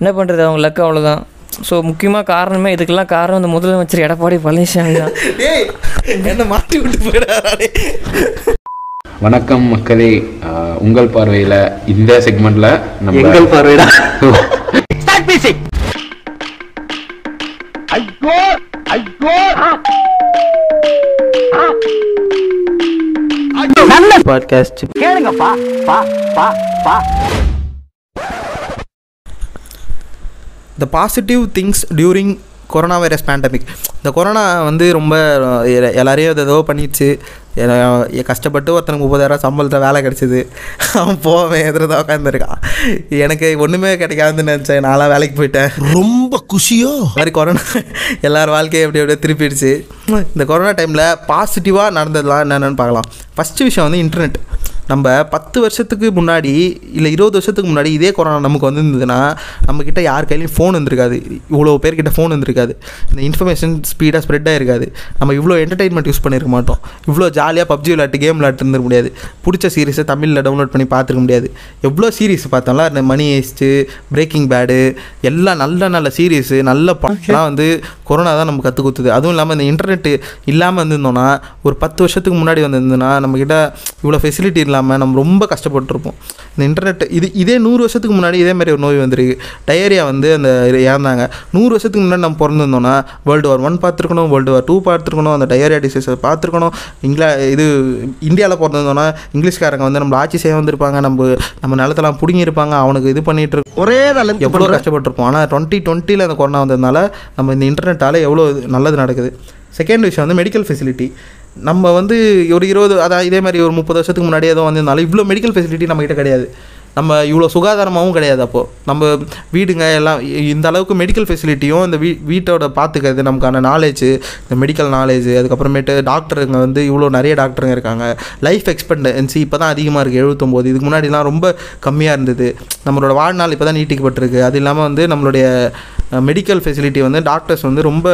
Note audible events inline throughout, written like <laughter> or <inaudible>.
என்ன பண்ணுறது அவங்க லக்கு அவ்வளோதான் ஸோ முக்கியமாக காரணமே இதுக்கெல்லாம் காரணம் இந்த முதலமைச்சர் எடப்பாடி பழனிசாமி தான். <laughs> டேய் என்ன மாட்டி விட்டு போயிடாதே வணக்கம் மக்களே. உங்கள் பார்வையில் இந்த செக்மெண்ட்ல நம்ம எங்கள் பார்வைடா நல்ல podcast the positive things during corona virus pandemic இந்த கொரோனா வந்து ரொம்ப எல்லாரையும் ஏதோ பண்ணிடுச்சு. கஷ்டப்பட்டு ஒருத்தனுக்கு முப்பதாயிரம் சம்பளத்தில் வேலை கிடச்சிது. அவன் போவேன் எதிர தான் உட்காந்துருக்கான் எனக்கு ஒன்றுமே கிடைக்காதுன்னு நினச்சேன். நான்லாம் வேலைக்கு போயிட்டேன். ரொம்ப குஷியோ? மாதிரி கொரோனா எல்லார் வாழ்க்கையும் எப்படி எப்படியோ திருப்பிடுச்சு. இந்த கொரோனா டைமில் பாசிட்டிவாக நடந்ததுலாம் என்னென்னு பார்க்கலாம். ஃபஸ்ட்டு விஷயம் வந்து இன்டர்நெட் நம்ம பத்து வருஷத்துக்கு முன்னாடி இல்லை இருபது வருஷத்துக்கு முன்னாடி இதே கொரோனா நமக்கு வந்திருந்ததுன்னா நம்மக்கிட்ட யார் கையிலையும் ஃபோன் வந்திருக்காது. இவ்வளோ பேர்கிட்ட ஃபோன் வந்திருக்காது. இந்த இன்ஃபர்மேஷன் ஸ்பீடாக ஸ்ப்ரெட் ஆகிருக்காது நம்ம இவ்வளோ என்டர்டைன்மெண்ட் யூஸ் பண்ணியிருக்க மாட்டோம். இவ்வளோ ஜாலியாக பப்ஜி விளையாட்டு கேம் விளையாட்டு இருந்திருக்க முடியாது. பிடிச்ச சீரிஸை தமிழில் டவுன்லோட் பண்ணி பார்த்துருக்க முடியாது. எவ்வளோ சீரிஸ் பார்த்தோம்ல இந்த மணி ஹேஸ்ட்டு பிரேக்கிங் பேடு எல்லாம் நல்ல நல்ல சீரிஸு நல்ல படம்லாம் வந்து கொரோனா தான் நம்ம கற்றுக் கொடுத்தது. அதுவும் இல்லாமல் இந்த இன்டர்நெட்டு இல்லாமல் இருந்திருந்தோம்னா ஒரு பத்து வருஷத்துக்கு முன்னாடி வந்திருந்ததுன்னா நம்மக்கிட்ட இவ்வளோ ஃபெசிலிட்டி இல்லாமல் நம்ம ரொம்ப கஷ்டப்பட்டுருப்போம். இந்த இன்டர்நெட் இது இதே நூறு வருஷத்துக்கு முன்னாடி இதே மாதிரி ஒரு நோய் வந்திருக்கு. டயரியா வந்து அந்த இறந்தாங்க. நூறு வருஷத்துக்கு முன்னாடி நம்ம பிறந்திருந்தோம்னா வேர்ல்டு வார் ஒன் பார்த்துருக்கணும் வேர்ல்டு வார் டூ பார்த்துருக்கணும் அந்த டயரியா டிசீஸை பார்த்துருக்கணும். இங்கிலா இது இந்தியாவில் பிறந்திருந்தோம்னா இங்கிலீஷ்காரங்க வந்து நம்மளை ஆட்சி செய்ய வந்திருப்பாங்க. நம்ம நம்ம நிலத்தெல்லாம் பிடுங்கியிருப்பாங்க அவனுக்கு இது பண்ணிட்டு இருக்க ஒரே தலை எவ்வளோ கஷ்டப்பட்டிருப்போம். ஆனால் டுவெண்ட்டி டுவெண்ட்டியில் அந்த கொரோனா வந்ததுனால நம்ம இந்த இன்டர்நெட்டால் எவ்வளோ நல்லது நடக்குது. செகண்ட் விஷயம் வந்து மெடிக்கல் ஃபெசிலிட்டி நம்ம வந்து ஒரு இருபது அதான் இதே மாதிரி ஒரு முப்பது வருஷத்துக்கு முன்னாடி ஏதோ வந்திருந்தாலும் இவ்வளோ மெடிக்கல் ஃபெசிலிட்டி நம்மக்கிட்ட கிடையாது. நம்ம இவ்வளோ சுகாதாரமாகவும் கிடையாது அப்போது நம்ம வீடுங்க எல்லாம் இ- இந்த அளவுக்கு மெடிக்கல் ஃபெசிலிட்டியும் இந்த வீ வீட்டோட பார்த்துக்கிறது நமக்கான நாலேஜு இந்த மெடிக்கல் நாலேஜ் அதுக்கப்புறமேட்டு டாக்டருங்க வந்து இவ்வளோ நிறைய டாக்டருங்க இருக்காங்க. லைஃப் எக்ஸ்பெக்டன்சி இப்போ தான் அதிகமாக இருக்குது எழுபத்தொம்போது இதுக்கு முன்னாடிலாம் ரொம்ப கம்மியாக இருந்தது. நம்மளோட வாழ்நாள் இப்போ தான் நீட்டிக்கப்பட்டிருக்கு. அது இல்லாமல் வந்து நம்மளுடைய மெடிக்கல் ஃபெசிலிட்டி வந்து டாக்டர்ஸ் வந்து ரொம்ப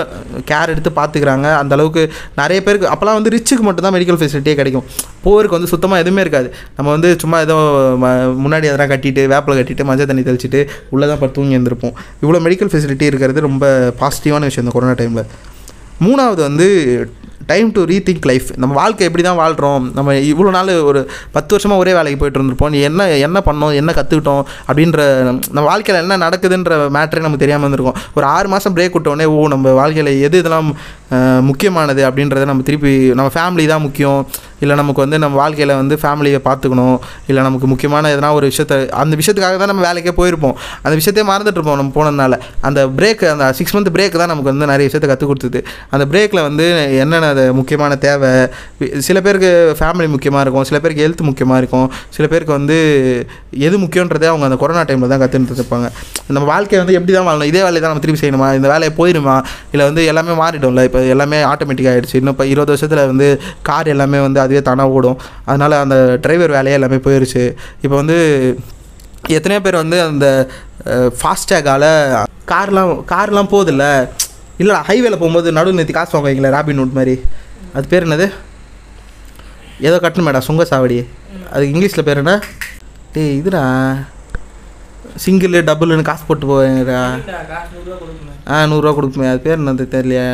கேர் எடுத்து பார்த்துக்கிறாங்க அந்தளவுக்கு நிறைய பேருக்கு அப்போலாம் வந்து ரிச்சுக்கு மட்டும் தான் மெடிக்கல் ஃபெசிலிட்டியே கிடைக்கும். போருக்கு வந்து சுத்தமாக எதுவுமே இருக்காது. நம்ம வந்து சும்மா ஏதோ முன்னாடி அதெல்லாம் கட்டிட்டு வேப்பில் கட்டிட்டு மஞ்சள் தண்ணி தெளிச்சிட்டு உள்ளே தான் படுத்து தூங்கி இருந்திருப்போம் இவ்வளோ மெடிக்கல் ஃபெசிலிட்டி இருக்கிறது ரொம்ப பாசிட்டிவான விஷயம் இந்த கொரோனா டைமில் மூணாவது வந்து டைம் டு ரீதிங்க் லைஃப் நம்ம வாழ்க்கை எப்படி தான் வாழ்கிறோம் நம்ம இவ்வளோ நாள் ஒரு பத்து வருஷமாக ஒரே வேலைக்கு போயிட்டு இருந்திருப்போம். என்ன என்ன பண்ணோம்? என்ன கற்றுக்கிட்டோம் அப்படின்ற நம்ம வாழ்க்கையில் என்ன நடக்குதுன்ற மேட்ரே நமக்கு தெரியாமல் இருந்திருக்கும். ஒரு ஆறு மாதம் பிரேக் விட்டோடனே ஓ நம்ம வாழ்க்கையில் எது இதெல்லாம் முக்கியமானது அப்படின்றத நம்ம திருப்பி நம்ம ஃபேமிலி தான் முக்கியம். இல்லை நமக்கு வந்து நம்ம வாழ்க்கையில் வந்து ஃபேமிலியை பார்த்துக்கணும். இல்லை நமக்கு முக்கியமான எதனா ஒரு விஷயத்த அந்த விஷயத்துக்காக தான் நம்ம வேலைக்கே போயிருப்போம். அந்த விஷயத்தையே மறந்துட்டுருப்போம் நம்ம போனதுனால. அந்த பிரேக் அந்த சிக்ஸ் மந்த் பிரேக் தான் நமக்கு வந்து நிறைய விஷயத்தை கற்றுக் கொடுத்தது. அந்த பிரேக்கில் வந்து என்னென்ன அது முக்கியமான தேவை? சில பேருக்கு ஃபேமிலி முக்கியமாக இருக்கும். சில பேருக்கு ஹெல்த் முக்கியமாக இருக்கும். சில பேருக்கு வந்து எது முக்கியன்றதே அவங்க அந்த கொரோனா டைமில் தான் கற்றுட்டு இருப்பாங்க நம்ம வாழ்க்கையை வந்து எப்படி தான் வாழணும்? இதே வேலையை தான் நம்ம திருப்பி செய்யணுமா? இந்த வேலையை போயிடுமா? இல்லை வந்து எல்லாமே மாறிடும்ல? இப்போ எல்லாமே ஆட்டோமேட்டிக் ஆகிடுச்சு இன்னும் இப்போ இருபது வருஷத்தில் வந்து கார் எல்லாமே வந்து அதுவே தானாக ஓடும். அதனால் அந்த டிரைவர் வேலையே எல்லாமே போயிருச்சு. இப்போ வந்து எத்தனையோ பேர் வந்து அந்த ஃபாஸ்டேகால் கார்லாம் கார்லாம் போகுதில்ல. இல்லை ஹைவேல போகும்போது நடுவு நிறுத்தி காசு வாங்குவீங்களே ராபின் நோட் மாதிரி. அது பேர் என்னது? ஏதோ கட்டணுமேடா சுங்க சாவடி. அது இங்கிலீஷில் பேர் என்ன? டேய் இதுடா. சிங்கிள் டபுள்னு காசு போட்டு போவேங்கடா. ஆ நூறுரூவா கொடுக்குமே அது பேர் என்னது தெரியலையே.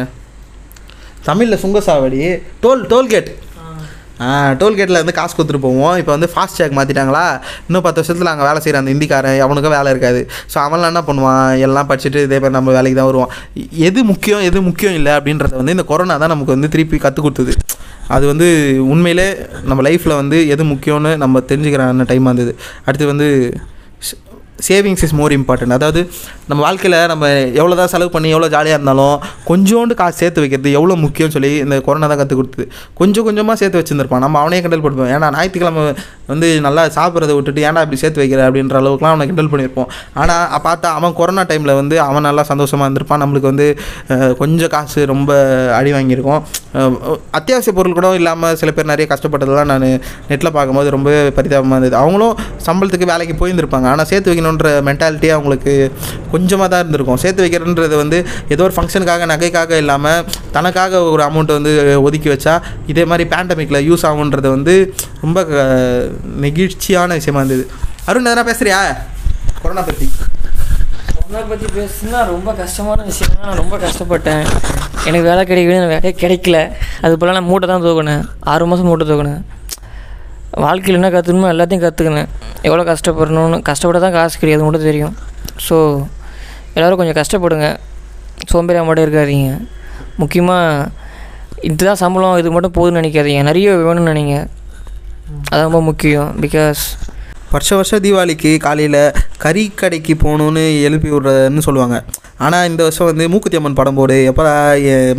தமிழில் சுங்க சாவடி டோல் டோல்கேட். டோல்கேட்டில் வந்து காசு கொடுத்துட்டு போவோம். இப்போ வந்து ஃபாஸ்ட் டேக் மாற்றிட்டாங்களா இன்னும் பத்து வருஷத்தில் அங்கே வேலை செய்கிற அந்த இந்திக்காரன். அவனுக்கும் வேலை இருக்காது. ஸோ அவன்லாம் என்ன பண்ணுவான்? எல்லாம் படிச்சுட்டு இதே மாதிரி நம்ம வேலைக்கு தான் வருவான். எது முக்கியம் எது முக்கியம் இல்லை அப்படின்றத வந்து இந்த கொரோனா தான் நமக்கு வந்து திருப்பி கற்றுக் கொடுத்தது. அது வந்து உண்மையிலே நம்ம லைஃப்பில் வந்து எது முக்கியம்னு நம்ம தெரிஞ்சுக்கிற டைம் வந்தது அடுத்து வந்து சேவிங்ஸ் இஸ் மோர் இம்பார்ட்டன்ட் அதாவது நம்ம வாழ்க்கையில் நம்ம எவ்வளோ தான் செலவு பண்ணி எவ்வளோ ஜாலியாக இருந்தாலும் கொஞ்சோண்டு காசு சேர்த்து வைக்கிறது எவ்வளோ முக்கியம்னு சொல்லி இந்த கொரோனா தான் கற்றுக் கொடுத்தது. கொஞ்சம் கொஞ்சமாக சேர்த்து வச்சுருந்துருப்பான். நம்ம அவனே கண்டல் பண்ணுவோம். ஏன்னா ஞாயிற்றுக்கிழமை வந்து நல்லா சாப்பிட்றத விட்டுட்டு ஏன்டா இப்படி சேர்த்து வைக்கிற? அப்படின்ற அளவுக்குலாம் அவனை கிண்டல் பண்ணியிருப்போம். ஆனால் பார்த்தா அவன் கொரோனா டைமில் வந்து அவன் நல்லா சந்தோஷமாக இருந்திருப்பான். நம்மளுக்கு வந்து கொஞ்சம் காசு ரொம்ப அடி வாங்கியிருக்கோம். அத்தியாவசிய பொருள் கூட இல்லாமல் சில பேர் நிறைய கஷ்டப்பட்டதெல்லாம் நான் நெட்டில் பார்க்கும்போது ரொம்ப பரிதாபமாக இருந்தது. அவங்களும் சம்பளத்துக்கு வேலைக்கு போயிருந்திருப்பாங்க. ஆனால் சேர்த்து வைக்கணுன்ற மென்டாலிட்டி அவங்களுக்கு கொஞ்சமாக தான் இருந்திருக்கும். சேர்த்து வைக்கிறன்றது வந்து ஏதோ ஒரு ஃபங்க்ஷனுக்காக நகைக்காக இல்லாமல் தனக்காக ஒரு அமௌண்ட்டை வந்து ஒதுக்கி வச்சா இதே மாதிரி பேண்டமிக்கில் யூஸ் ஆகுன்றது வந்து ரொம்ப நெகிழ்ச்சியான விஷயமா இருந்தது. அருண் எதனா பேசுறியா? கொரோனா பற்றி பர்சனல் பற்றி பேசுனா ரொம்ப கஷ்டமான விஷயம் நான் ரொம்ப கஷ்டப்பட்டேன். எனக்கு வேலை கிடைக்கவே எனக்கு வேலையே கிடைக்கல. அது போல் நான் மூட்டை தான் தூக்கினேன். ஆறு மாதம் மூட்டை தூக்கினேன். வாழ்க்கையில் என்ன கற்றுக்கணுமோ எல்லாத்தையும் கற்றுக்கினேன் எவ்வளோ கஷ்டப்படணும்னு கஷ்டப்பட தான் காசு கிடையாது மட்டும் தெரியும். ஸோ எல்லோரும் கொஞ்சம் கஷ்டப்படுங்க. சோம்பேறியாக மட்டும் இருக்காதீங்க. முக்கியமாக இதுதான் சம்பளம் இது மட்டும் போதும்னு நினைக்காதீங்க. நிறைய வேணும்னு நினைங்க. அது ரொம்ப முக்கியம் பிகாஸ் வருஷ வருஷம் தீபாவளிக்கு காலையில் கறி கடைக்கு போகணுன்னு எழுப்பி விட்றதுன்னு சொல்லுவாங்க. ஆனால் இந்த வருஷம் வந்து மூக்குத்தி அம்மன் படம் போடு எப்போ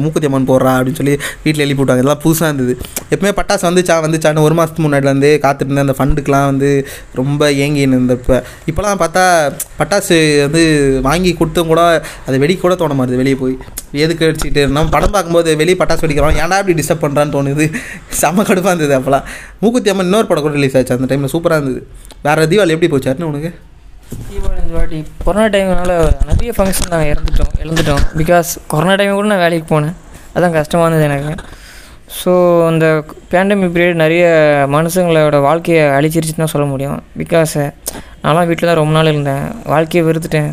மூக்குத்தி அம்மன் போடுறா அப்படின்னு சொல்லி வீட்டில் எழுப்பி விட்டாங்க இதெல்லாம் புதுசாக இருந்தது. எப்பவுமே பட்டாசு வந்துச்சா வந்துச்சான்னு ஒரு மாதத்துக்கு முன்னாடிலேருந்து காத்துட்டு இருந்தேன் அந்த ஃபண்டுக்கெலாம் வந்து ரொம்ப ஏங்கின்னு இருந்தப்போ. இப்போலாம் பார்த்தா பட்டாசு வந்து வாங்கி கொடுத்தும் கூட அது வெடிக்க கூட தோண மாட்டுது வெளியே போய். எதுக்கு அடிச்சுட்டு நம்ம படம் பார்க்கும்போது வெளியே பட்டாசு வெடிக்கிறோம் ஏன்டா இப்படி டிஸ்டர்ப் பண்ணுறான்னு தோணுது. செம்ம கடுப்பாக இருந்தது அப்போலாம் மூக்குத்தி அம்மன் இன்னொரு படம் கூட ரிலீஸ் ஆச்சு. அந்த டைமில் சூப்பராக இருந்தது. வேறு தீபாவளி எப்படி போச்சாருன்னு உனக்கு? தீபாவளி இந்த வாட்டி கொரோனா டைம்னால நிறைய ஃபங்க்ஷன் நாங்கள் இறந்துட்டோம் இழந்துட்டோம். பிகாஸ் கொரோனா டைம் கூட நான் வேலைக்கு போனேன். அதான் கஷ்டமாக இருந்தது எனக்கு. ஸோ அந்த பேண்டமிக் பீரியட் நிறைய மனுஷங்களோட வாழ்க்கையை அழிச்சிருச்சுன்னு தான் சொல்ல முடியும். பிகாஸ் நான்லாம் வீட்டில் தான் ரொம்ப நாள் இருந்தேன். வாழ்க்கையை வெறுத்துட்டேன்.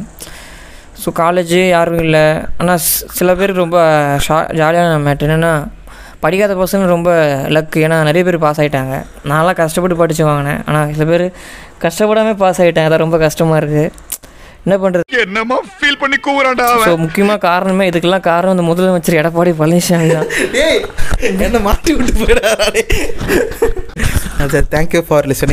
ஸோ காலேஜு யாரும் இல்லை. ஆனால் சில பேர் ரொம்ப ஷா ஜாலியான மேட்ரு என்னென்னா படிக்காத பர்சன் ரொம்ப லக்கு ஏன்னா நிறைய பேர் பாஸ் ஆகிட்டாங்க நான்லாம் கஷ்டப்பட்டு படித்து வாங்கினேன். ஆனால் சில பேர் கஷ்டப்படாமல் பாஸ் ஆகிட்டேன் அதான் ரொம்ப கஷ்டமாக இருக்குது என்ன பண்ணுறது என்னமா ஃபீல் பண்ணி கூவுறான்டா ஸோ முக்கியமாக காரணமே இதுக்கெல்லாம் காரணம் இந்த முதலமைச்சர் எடப்பாடி பழனிசாமி தான். டேய் என்ன மாட்டி விட்டு போயிடாரே தேங்க்யூ ஃபார் லிசனிங்